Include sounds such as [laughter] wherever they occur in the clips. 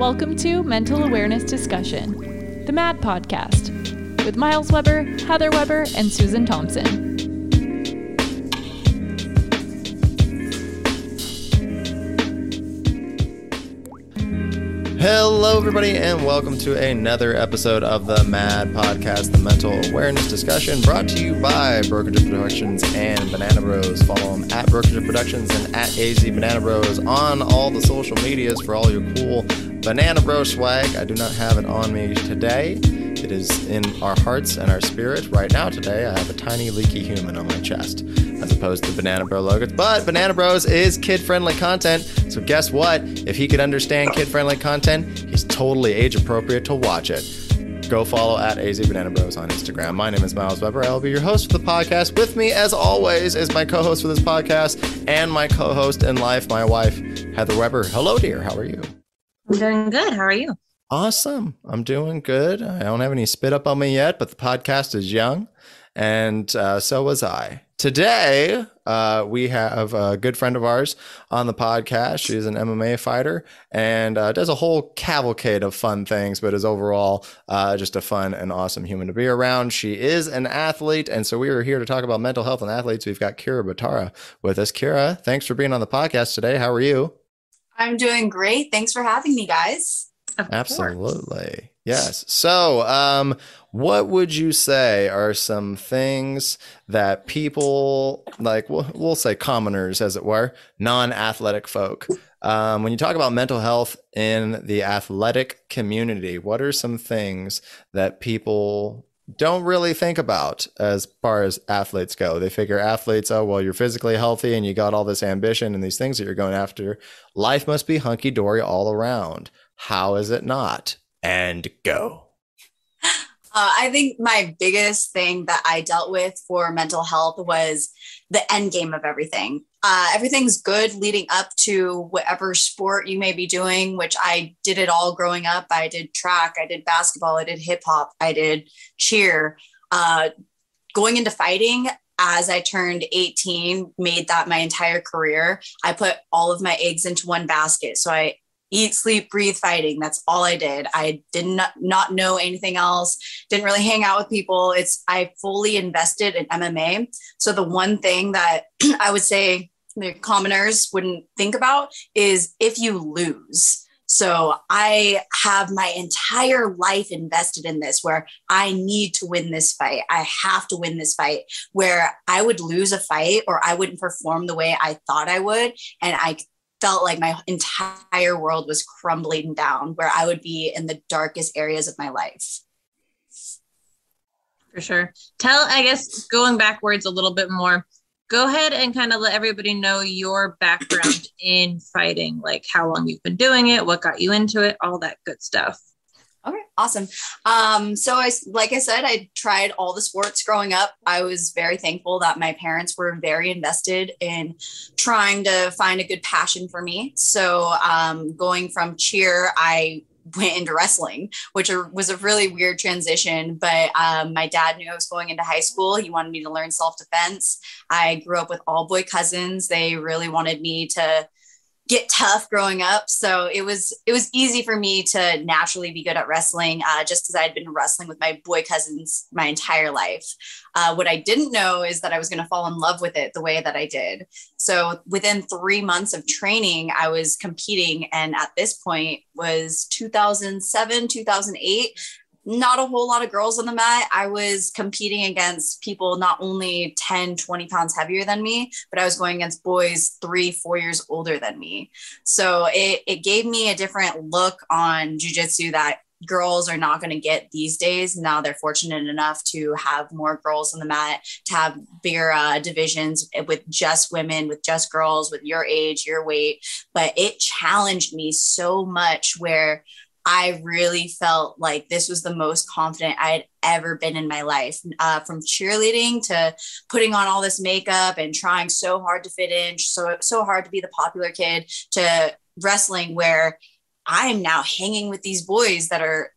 Welcome to Mental Awareness Discussion, the MAD podcast, with Miles Weber, Heather Weber, and Susan Thompson. Hello, everybody, and welcome to another episode of the MAD Podcast, the Mental Awareness Discussion, brought to you by Brokerage Productions and Banana Bros. Follow them at Brokerage Productions and at AZ Banana Bros on all the social medias for all your cool Banana Bro swag. I do not have it on me today. It is in our hearts and our spirit. Right now, today, I have a tiny leaky human on my chest, as opposed to Banana Bro logos. But Banana Bros is kid friendly content. So, guess what? If he could understand kid friendly content, he's totally age appropriate to watch it. Go follow at AZ Banana Bros on Instagram. My name is Miles Weber. I'll be your host for the podcast. With me, as always, is my co host for this podcast and my co host in life, my wife, Heather Weber. Hello, dear. How are you? I'm doing good. How are you? Awesome. I'm doing good. I don't have any spit up on me yet, but the podcast is young, and uh, so was I. Today, uh, we have a good friend of ours on the podcast. She's an MMA fighter and uh, does a whole cavalcade of fun things, but is overall uh, just a fun and awesome human to be around. She is an athlete, and so we are here to talk about mental health and athletes. We've got Kira Batara with us. Kira, thanks for being on the podcast today. How are you? I'm doing great. Thanks for having me, guys. Absolutely. Yes. So, um, what would you say are some things that people like, we'll, we'll say commoners, as it were, non athletic folk, um, when you talk about mental health in the athletic community, what are some things that people don't really think about as far as athletes go. They figure athletes, oh, well, you're physically healthy and you got all this ambition and these things that you're going after. Life must be hunky dory all around. How is it not? And go. Uh, I think my biggest thing that I dealt with for mental health was the end game of everything. Uh, everything's good leading up to whatever sport you may be doing, which I did it all growing up. I did track, I did basketball, I did hip hop, I did cheer. Uh, going into fighting, as I turned 18, made that my entire career. I put all of my eggs into one basket. So I eat, sleep, breathe fighting. That's all I did. I did not, not know anything else, didn't really hang out with people. It's, I fully invested in MMA. So the one thing that [clears throat] I would say the commoners wouldn't think about is if you lose. So I have my entire life invested in this where I need to win this fight. I have to win this fight where I would lose a fight or I wouldn't perform the way I thought I would. And I felt like my entire world was crumbling down where I would be in the darkest areas of my life. For sure. Tell, I guess, going backwards a little bit more, go ahead and kind of let everybody know your background in fighting, like how long you've been doing it, what got you into it, all that good stuff. Okay, awesome. Um, so I, like I said, I tried all the sports growing up. I was very thankful that my parents were very invested in trying to find a good passion for me. So um, going from cheer, I went into wrestling, which was a really weird transition. But um, my dad knew I was going into high school. He wanted me to learn self defense. I grew up with all boy cousins. They really wanted me to get tough growing up. So it was it was easy for me to naturally be good at wrestling uh, just because i had been wrestling with my boy cousins my entire life. Uh, what i didn't know is that i was going to fall in love with it the way that i did. So within three months of training i was competing and at this point was 2007 2008 not a whole lot of girls on the mat. I was competing against people not only 10, 20 pounds heavier than me, but I was going against boys three, four years older than me. So it, it gave me a different look on jujitsu that girls are not going to get these days. Now they're fortunate enough to have more girls on the mat, to have bigger uh, divisions with just women, with just girls, with your age, your weight. But it challenged me so much where I really felt like this was the most confident I had ever been in my life. Uh, from cheerleading to putting on all this makeup and trying so hard to fit in, so so hard to be the popular kid, to wrestling where I'm now hanging with these boys that are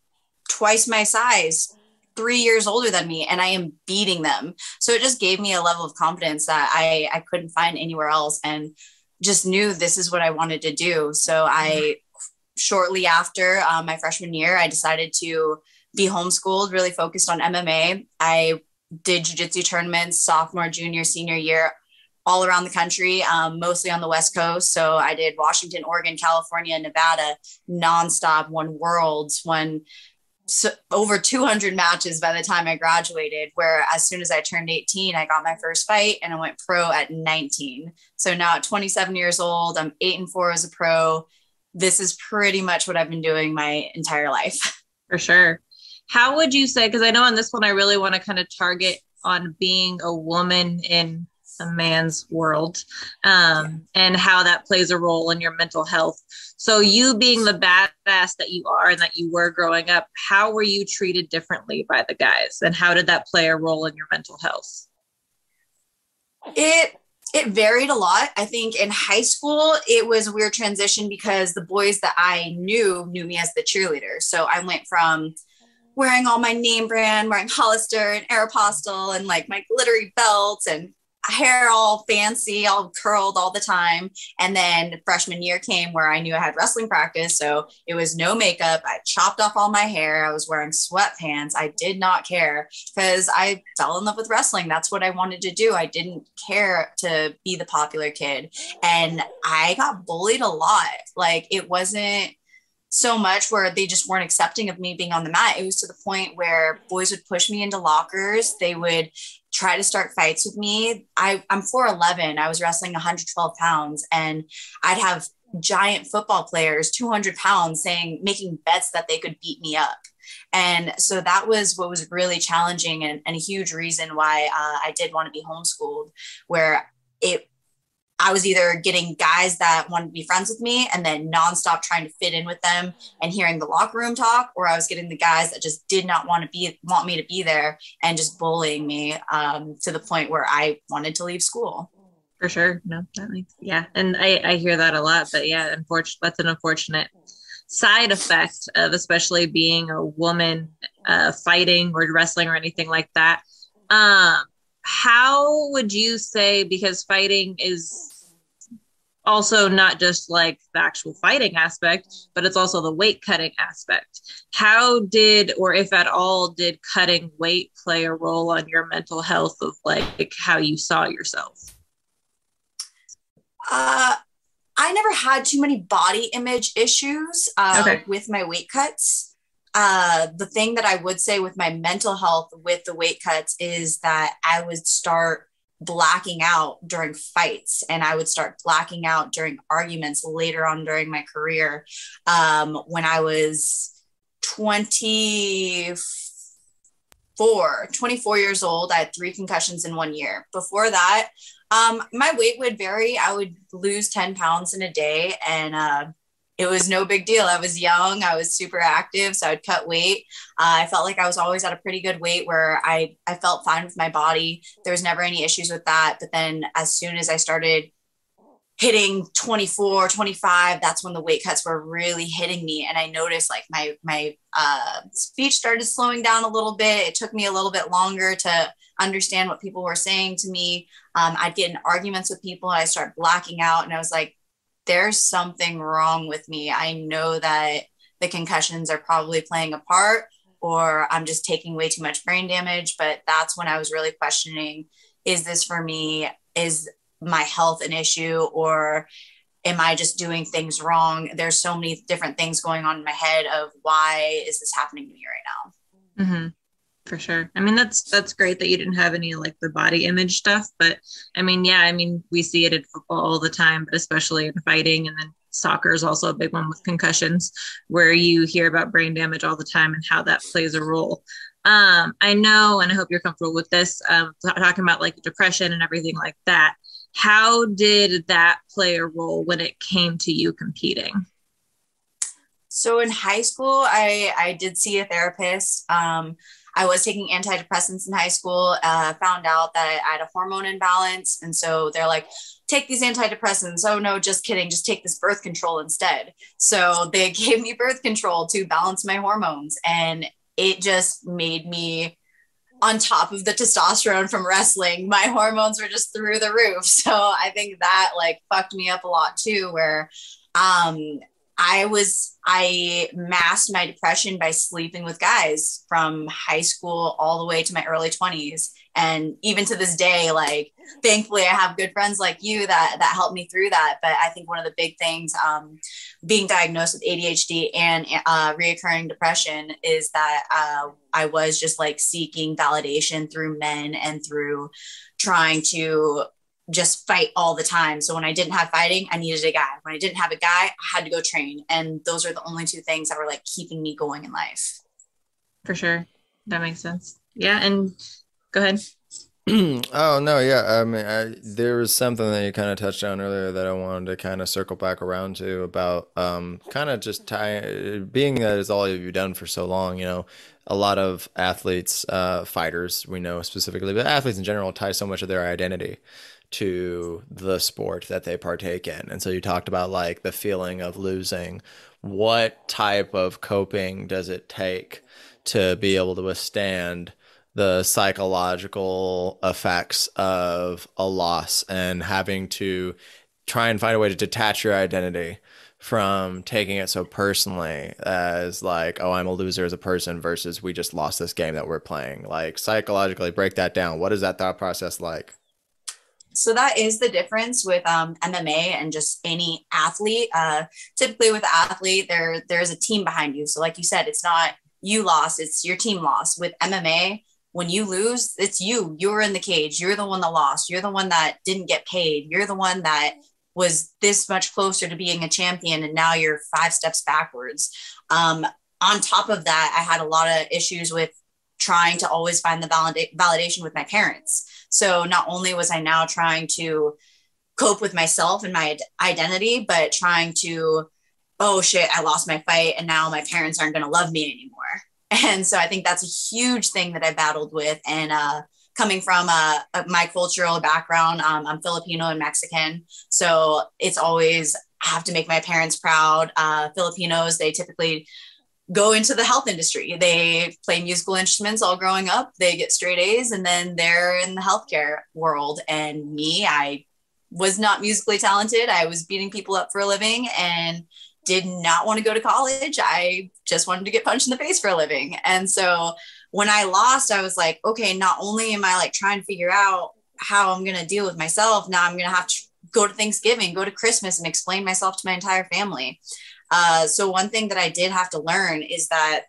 twice my size, three years older than me, and I am beating them. So it just gave me a level of confidence that I I couldn't find anywhere else, and just knew this is what I wanted to do. So I shortly after um, my freshman year, I decided to be homeschooled, really focused on MMA. I did jujitsu tournaments sophomore, junior, senior year, all around the country, um, mostly on the West Coast. So I did Washington, Oregon, California, Nevada, nonstop, won worlds, won so over 200 matches by the time I graduated. Where as soon as I turned 18, I got my first fight and I went pro at 19. So now at 27 years old, I'm eight and four as a pro. This is pretty much what I've been doing my entire life. [laughs] For sure. How would you say? Because I know on this one, I really want to kind of target on being a woman in a man's world um, and how that plays a role in your mental health. So, you being the badass that you are and that you were growing up, how were you treated differently by the guys? And how did that play a role in your mental health? It it varied a lot. I think in high school, it was a weird transition because the boys that I knew knew me as the cheerleader. So I went from wearing all my name brand, wearing Hollister and Aeropostale and like my glittery belts and hair all fancy, all curled all the time. And then freshman year came where I knew I had wrestling practice. So it was no makeup. I chopped off all my hair. I was wearing sweatpants. I did not care because I fell in love with wrestling. That's what I wanted to do. I didn't care to be the popular kid. And I got bullied a lot. Like it wasn't so much where they just weren't accepting of me being on the mat. It was to the point where boys would push me into lockers. They would try to start fights with me. I, I'm 4'11. I was wrestling 112 pounds, and I'd have giant football players, 200 pounds, saying, making bets that they could beat me up. And so that was what was really challenging and, and a huge reason why uh, I did want to be homeschooled, where it I was either getting guys that wanted to be friends with me and then nonstop trying to fit in with them and hearing the locker room talk, or I was getting the guys that just did not want to be want me to be there and just bullying me um, to the point where I wanted to leave school. For sure, no, that makes yeah, and I I hear that a lot, but yeah, unfortunate that's an unfortunate side effect of especially being a woman uh, fighting or wrestling or anything like that. Um, how would you say because fighting is also not just like the actual fighting aspect but it's also the weight cutting aspect. How did or if at all did cutting weight play a role on your mental health of like how you saw yourself? Uh i never had too many body image issues uh, okay. with my weight cuts uh, the thing that I would say with my mental health with the weight cuts is that I would start blacking out during fights and I would start blacking out during arguments later on during my career. Um, when I was 24, 24 years old, I had three concussions in one year. Before that, um, my weight would vary. I would lose 10 pounds in a day and uh, it was no big deal. I was young, I was super active, so I'd cut weight. Uh, I felt like I was always at a pretty good weight where I I felt fine with my body. There was never any issues with that. But then as soon as I started hitting 24 25 that's when the weight cuts were really hitting me and i noticed like my my uh, speech started slowing down a little bit it took me a little bit longer to understand what people were saying to me um, i'd get in arguments with people and i start blacking out and i was like there's something wrong with me. I know that the concussions are probably playing a part or I'm just taking way too much brain damage. But that's when I was really questioning is this for me? Is my health an issue? Or am I just doing things wrong? There's so many different things going on in my head of why is this happening to me right now? Mm-hmm for sure. I mean, that's that's great that you didn't have any like the body image stuff, but I mean, yeah, I mean, we see it in football all the time, but especially in fighting, and then soccer is also a big one with concussions, where you hear about brain damage all the time and how that plays a role. Um, I know, and I hope you're comfortable with this, um, talking about like depression and everything like that. How did that play a role when it came to you competing? So in high school, I I did see a therapist. Um, I was taking antidepressants in high school, uh, found out that I had a hormone imbalance. And so they're like, take these antidepressants. Oh, no, just kidding. Just take this birth control instead. So they [laughs] gave me birth control to balance my hormones. And it just made me on top of the testosterone from wrestling, my hormones were just through the roof. [laughs] So I think that like fucked me up a lot too, where um I was, I masked my depression by sleeping with guys from high school all the way to my early 20s. And even to this day, like, thankfully, I have good friends like you that, that helped me through that. But I think one of the big things, um, being diagnosed with ADHD and uh, reoccurring depression is that uh, I was just like seeking validation through men and through trying to just fight all the time. So when I didn't have fighting, I needed a guy. When I didn't have a guy, I had to go train. And those are the only two things that were like keeping me going in life. For sure. That makes sense. Yeah. And go ahead. [clears throat] oh no, yeah. I mean, I, there was something that you kind of touched on earlier that I wanted to kind of circle back around to about um, kind of just tie, being that is all you've done for so long. You know, a lot of athletes, uh, fighters, we know specifically, but athletes in general tie so much of their identity to the sport that they partake in. And so you talked about like the feeling of losing. What type of coping does it take to be able to withstand the psychological effects of a loss and having to try and find a way to detach your identity from taking it so personally as like oh i'm a loser as a person versus we just lost this game that we're playing like psychologically break that down what is that thought process like so that is the difference with um, MMA and just any athlete. Uh, typically, with athlete, there there's a team behind you. So, like you said, it's not you lost; it's your team lost. With MMA, when you lose, it's you. You're in the cage. You're the one that lost. You're the one that didn't get paid. You're the one that was this much closer to being a champion, and now you're five steps backwards. Um, on top of that, I had a lot of issues with trying to always find the valida- validation with my parents. So not only was I now trying to cope with myself and my identity, but trying to, oh shit, I lost my fight and now my parents aren't going to love me anymore. [laughs] And so I think that's a huge thing that I battled with. And uh, coming from my cultural background, um, I'm Filipino and Mexican. So it's always, I have to make my parents proud. Uh, Filipinos, they typically go into the health industry. They play musical instruments all growing up, they get straight A's, and then they're in the healthcare world. And me, I was not musically talented. I was beating people up for a living and did not want to go to college. I just wanted to get punched in the face for a living. And so when I lost, I was like, okay, not only am I like trying to figure out how I'm going to deal with myself, now I'm going to have to go to Thanksgiving, go to Christmas, and explain myself to my entire family. Uh, so one thing that I did have to learn is that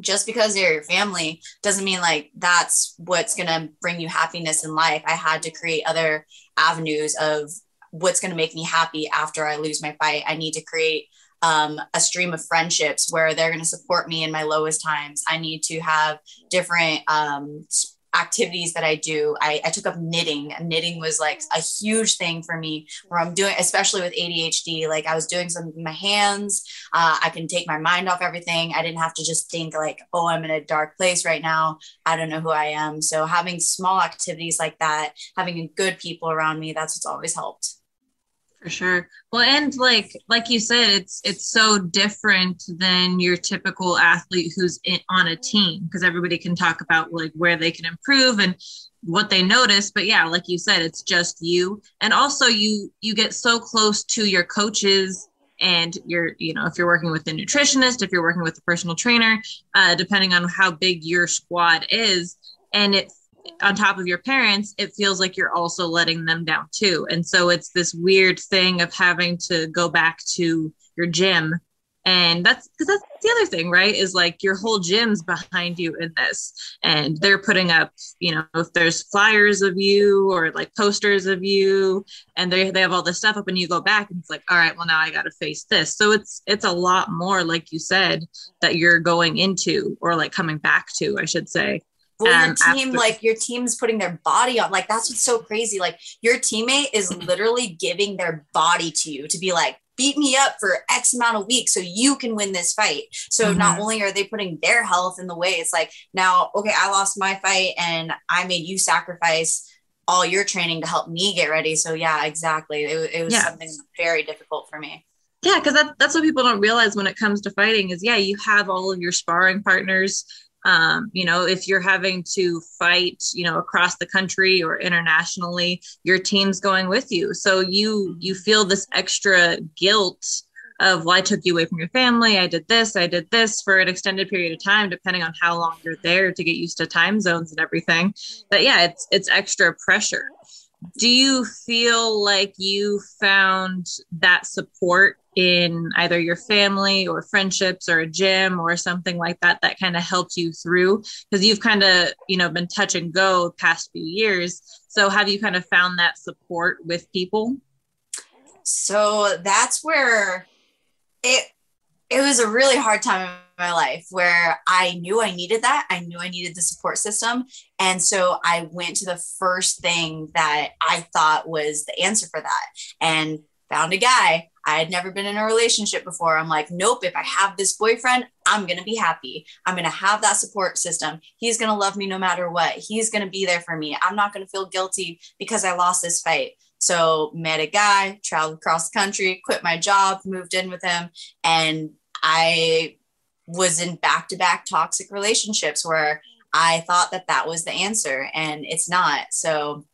just because they're your family doesn't mean like that's what's going to bring you happiness in life. I had to create other avenues of what's going to make me happy after I lose my fight. I need to create um, a stream of friendships where they're going to support me in my lowest times. I need to have different um, activities that I do. I, I took up knitting. Knitting was like a huge thing for me where I'm doing, especially with ADHD. Like I was doing some with my hands. Uh, I can take my mind off everything. I didn't have to just think like, oh, I'm in a dark place right now. I don't know who I am. So having small activities like that, having good people around me, that's what's always helped for sure. Well and like like you said it's it's so different than your typical athlete who's in, on a team because everybody can talk about like where they can improve and what they notice. But yeah like you said it's just you. And also you you get so close to your coaches and you're you know if you're working with a nutritionist if you're working with a personal trainer uh, depending on how big your squad is. And it on top of your parents, it feels like you're also letting them down too. And so it's this weird thing of having to go back to your gym. And that's because that's the other thing, right? Is like your whole gym's behind you in this. And they're putting up, you know, if there's flyers of you or like posters of you and they, they have all this stuff up and you go back and it's like, all right, well now I gotta face this. So it's it's a lot more, like you said, that you're going into or like coming back to, I should say well, your team, after- like your team's putting their body on, like that's what's so crazy. Like your teammate is literally giving their body to you to be like, beat me up for X amount of weeks so you can win this fight. So mm-hmm. not only are they putting their health in the way, it's like now, okay, I lost my fight and I made you sacrifice all your training to help me get ready. So yeah, exactly. It, it was yeah. something very difficult for me. Yeah, because that, that's what people don't realize when it comes to fighting is yeah, you have all of your sparring partners um, you know if you're having to fight you know across the country or internationally your team's going with you. So you you feel this extra guilt of well i took you away from your family. I did this i did this for an extended period of time depending on how long you're there to get used to time zones and everything. But yeah it's it's extra pressure. Do you feel like you found that support in either your family or friendships or a gym or something like that that kind of helped you through because you've kind of you know been touch and go past few years so have you kind of found that support with people so that's where it it was a really hard time in my life where I knew I needed that. I knew I needed the support system. And so I went to the first thing that I thought was the answer for that and found a guy. I had never been in a relationship before. I'm like, nope, if I have this boyfriend, I'm going to be happy. I'm going to have that support system. He's going to love me no matter what. He's going to be there for me. I'm not going to feel guilty because I lost this fight. So met a guy, traveled across the country, quit my job, moved in with him, and I was in back-to-back toxic relationships where I thought that that was the answer, and it's not. So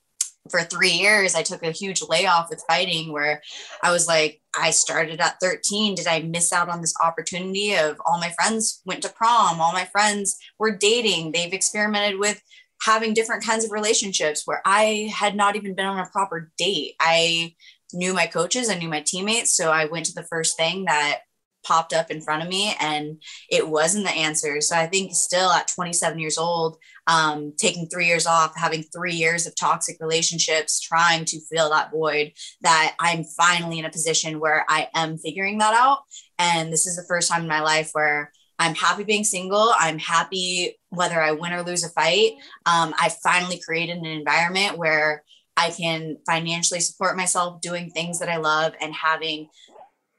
for three years, I took a huge layoff with fighting where I was like, I started at 13. Did I miss out on this opportunity of all my friends went to prom? All my friends were dating. They've experimented with having different kinds of relationships where I had not even been on a proper date. I knew my coaches, I knew my teammates. So I went to the first thing that popped up in front of me and it wasn't the answer. So I think still at 27 years old, um, taking three years off, having three years of toxic relationships, trying to fill that void, that I'm finally in a position where I am figuring that out. And this is the first time in my life where I'm happy being single. I'm happy whether I win or lose a fight. Um, I finally created an environment where I can financially support myself doing things that I love and having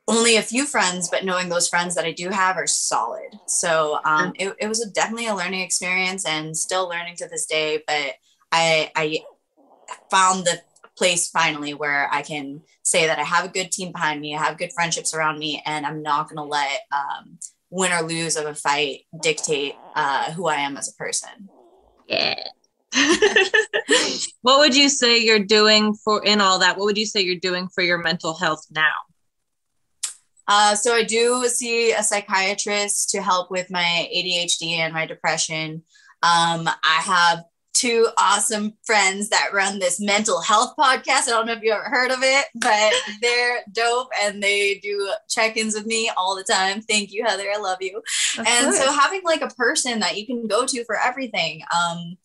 only a few friends, but knowing those friends that I do have are solid. So um, it, it was a, definitely a learning experience and still learning to this day. But I, I found the place finally where I can say that I have a good team behind me, I have good friendships around me, and I'm not going to let um, win or lose of a fight dictate uh, who I am as a person. Yeah. [laughs] what would you say you're doing for in all that? What would you say you're doing for your mental health now? Uh, so I do see a psychiatrist to help with my ADHD and my depression. Um, I have two awesome friends that run this mental health podcast. I don't know if you ever heard of it, but [laughs] they're dope and they do check-ins with me all the time. Thank you, Heather. I love you. Of and course. so having like a person that you can go to for everything. Um,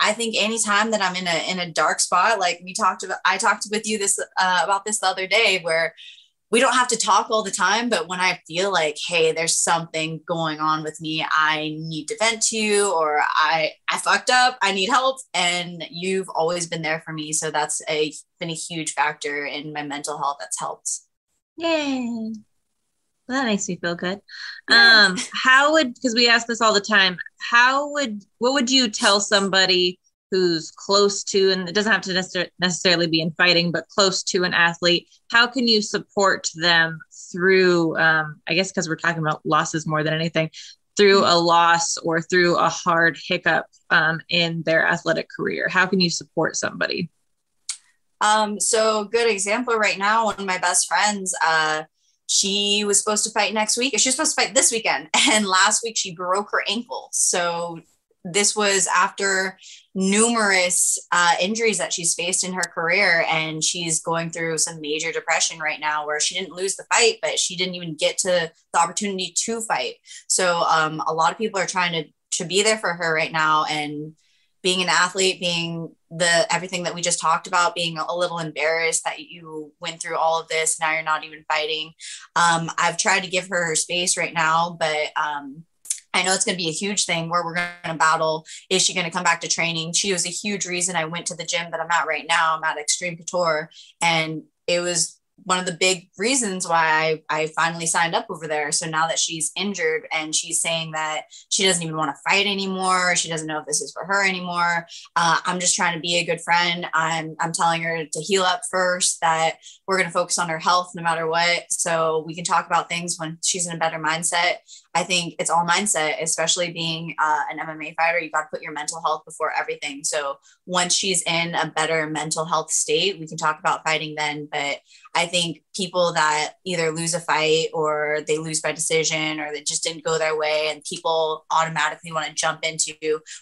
I think anytime that I'm in a in a dark spot, like we talked about, I talked with you this uh, about this the other day, where we don't have to talk all the time, but when I feel like, hey, there's something going on with me, I need to vent to you, or I I fucked up, I need help, and you've always been there for me. So that's a been a huge factor in my mental health. That's helped. Yay! Well, that makes me feel good. Um, how would because we ask this all the time? How would what would you tell somebody? Who's close to, and it doesn't have to necessarily be in fighting, but close to an athlete, how can you support them through, um, I guess, because we're talking about losses more than anything, through a loss or through a hard hiccup um, in their athletic career? How can you support somebody? Um, so, good example right now, one of my best friends, uh, she was supposed to fight next week. She was supposed to fight this weekend. [laughs] And last week she broke her ankle. So this was after numerous uh, injuries that she's faced in her career and she's going through some major depression right now where she didn't lose the fight but she didn't even get to the opportunity to fight. So um, a lot of people are trying to to be there for her right now and being an athlete being the everything that we just talked about being a little embarrassed that you went through all of this now you're not even fighting. Um, i've tried to give her her space right now but um, I know it's going to be a huge thing where we're going to battle. Is she going to come back to training? She was a huge reason I went to the gym that I'm at right now. I'm at Extreme Couture. And it was one of the big reasons why I, I finally signed up over there. So now that she's injured and she's saying that she doesn't even want to fight anymore, she doesn't know if this is for her anymore. Uh, I'm just trying to be a good friend. I'm, I'm telling her to heal up first, that we're going to focus on her health no matter what. So we can talk about things when she's in a better mindset. I think it's all mindset, especially being uh, an MMA fighter. You got to put your mental health before everything. So once she's in a better mental health state, we can talk about fighting then. But I think people that either lose a fight or they lose by decision or they just didn't go their way, and people automatically want to jump into,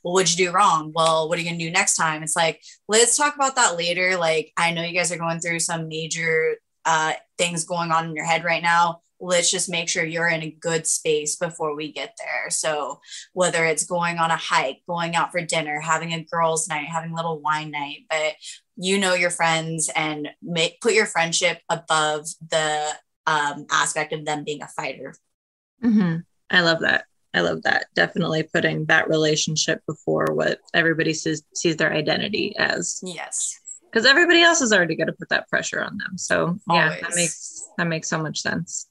well, what'd you do wrong? Well, what are you going to do next time? It's like, let's talk about that later. Like, I know you guys are going through some major uh, things going on in your head right now let's just make sure you're in a good space before we get there. So whether it's going on a hike, going out for dinner, having a girls' night, having a little wine night, but you know your friends and make put your friendship above the um, aspect of them being a fighter. Mm-hmm. I love that. I love that. Definitely putting that relationship before what everybody sees sees their identity as. Yes. Because everybody else is already going to put that pressure on them. So yeah, that makes that makes so much sense.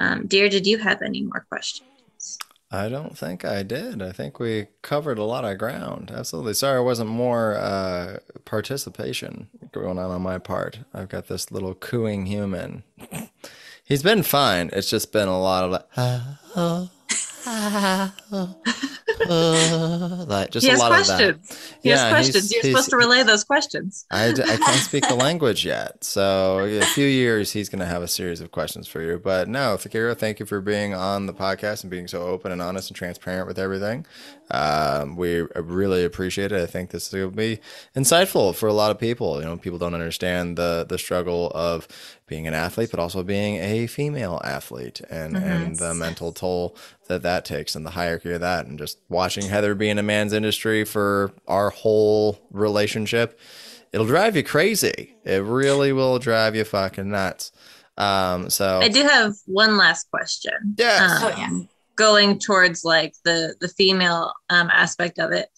Um, dear, did you have any more questions? I don't think I did. I think we covered a lot of ground. Absolutely. Sorry, I wasn't more uh, participation going on on my part. I've got this little cooing human. [laughs] He's been fine. It's just been a lot of like, [laughs] [laughs] like just he a has lot questions. of that. He Yeah, has he's- questions. You're he's- supposed to relay those questions. I can't speak the [laughs] language yet. So in a few years, he's going to have a series of questions for you. But no, Fakira, thank you for being on the podcast and being so open and honest and transparent with everything. Um, we really appreciate it. I think this will be insightful for a lot of people. You know, people don't understand the the struggle of being an athlete, but also being a female athlete and, and the mental toll that that takes and the hierarchy of that. And just watching Heather be in a man's industry for our whole relationship it'll drive you crazy. It really will drive you fucking nuts. Um, so I do have one last question. Yes. Oh, yeah. Going towards like the the female um, aspect of it.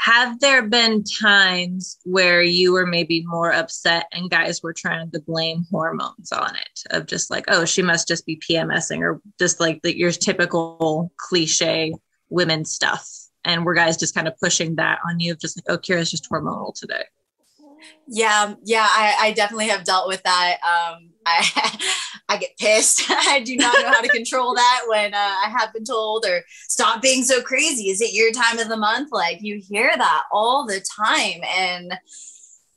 Have there been times where you were maybe more upset and guys were trying to blame hormones on it of just like, oh, she must just be PMSing or just like the, your typical cliche women stuff. And were guys just kind of pushing that on you of just like, oh, Kira's just hormonal today. Yeah, yeah, I, I definitely have dealt with that. Um, I [laughs] I get pissed. [laughs] I do not know how to control that when uh, I have been told or stop being so crazy. Is it your time of the month? Like you hear that all the time, and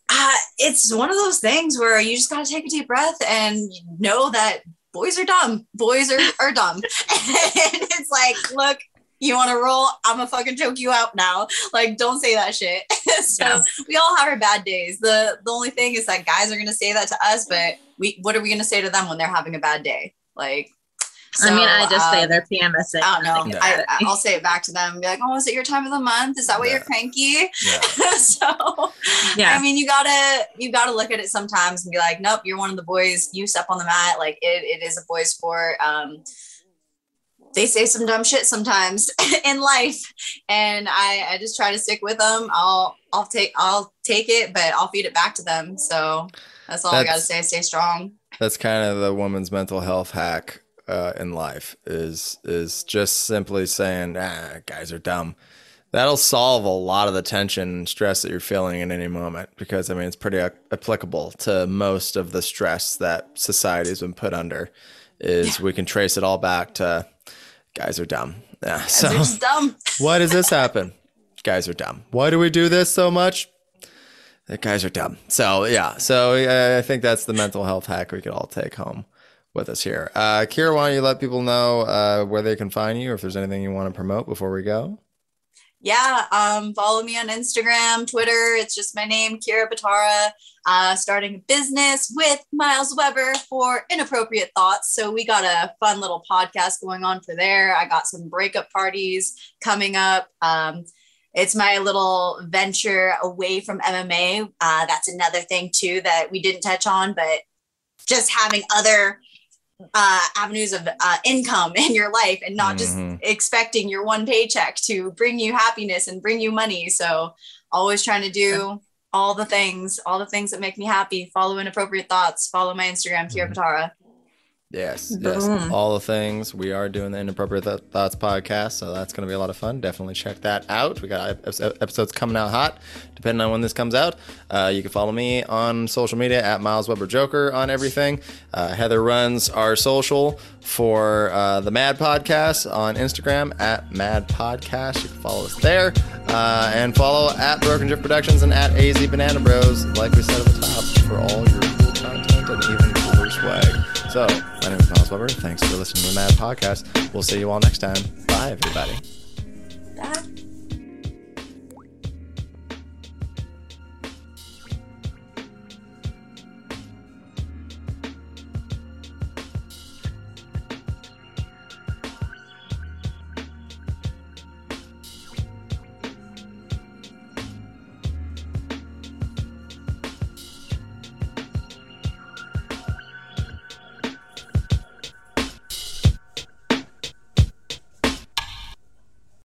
uh, it's one of those things where you just gotta take a deep breath and know that boys are dumb. Boys are are dumb, [laughs] and it's like, look. You want to roll? I'm gonna fucking choke you out now. Like, don't say that shit. [laughs] so Yeah. we all have our bad days. The the only thing is that guys are gonna say that to us, but we what are we gonna say to them when they're having a bad day? Like I mean, I just say um, they're PMSing. I don't know. Yeah. I, I'll say it back to them. Be like, "Oh, is it your time of the month? Is that why Yeah. you're cranky?" yeah. [laughs] so, Yeah. I mean, you gotta you gotta look at it sometimes and be like, "Nope, you're one of the boys. You step on the mat. Like it, it is a boys' sport." Um, they say some dumb shit sometimes [laughs] in life, and I I just try to stick with them. I'll I'll take I'll take it, but I'll feed it back to them. So that's all I gotta say. Stay strong. That's kind of the woman's mental health hack uh, in life is is just simply saying, ah, guys are dumb. That'll solve a lot of the tension and stress that you're feeling in any moment because I mean it's pretty ap- applicable to most of the stress that society's been put under. Is we can trace it all back to guys are dumb. Yeah. Guys So are dumb. [laughs] why does this happen? Guys are dumb. Why do we do this so much? The guys are dumb. So yeah. So uh, I think that's the mental health hack we could all take home with us here. Uh, Kira, why don't you let people know uh, where they can find you, or if there's anything you want to promote before we go? Yeah um follow me on instagram twitter. It's just my name kira batara. Uh starting a business with miles weber for inappropriate thoughts. So we got a fun little podcast going on for there. I got some breakup parties coming up. Um it's my little venture away from mma uh, that's another thing too that we didn't touch on but just having other uh, avenues of uh, income [laughs] in your life and not just Mhm. expecting your one paycheck to bring you happiness and bring you money. So always trying to do all the things, all the things that make me happy. Follow inappropriate thoughts. Follow my Instagram, Kira Mhm. Batara. Yes, yes. Boom. All the things. We are doing the Inappropriate Th- Thoughts podcast, so that's going to be a lot of fun. Definitely check that out. We got episodes coming out hot, depending on when this comes out. Uh, you can follow me on social media at Miles Weber Joker on everything. Uh, Heather runs our social for uh, the Mad Podcast on Instagram at Mad Podcast. You can follow us there. Uh, and follow at Broken Drift Productions and at AZ Banana Bros, like we said at the top, for all your cool content and even cooler swag. So, my name is Miles Weber. Thanks for listening to the Mad Podcast. We'll see you all next time. Bye, everybody. Bye.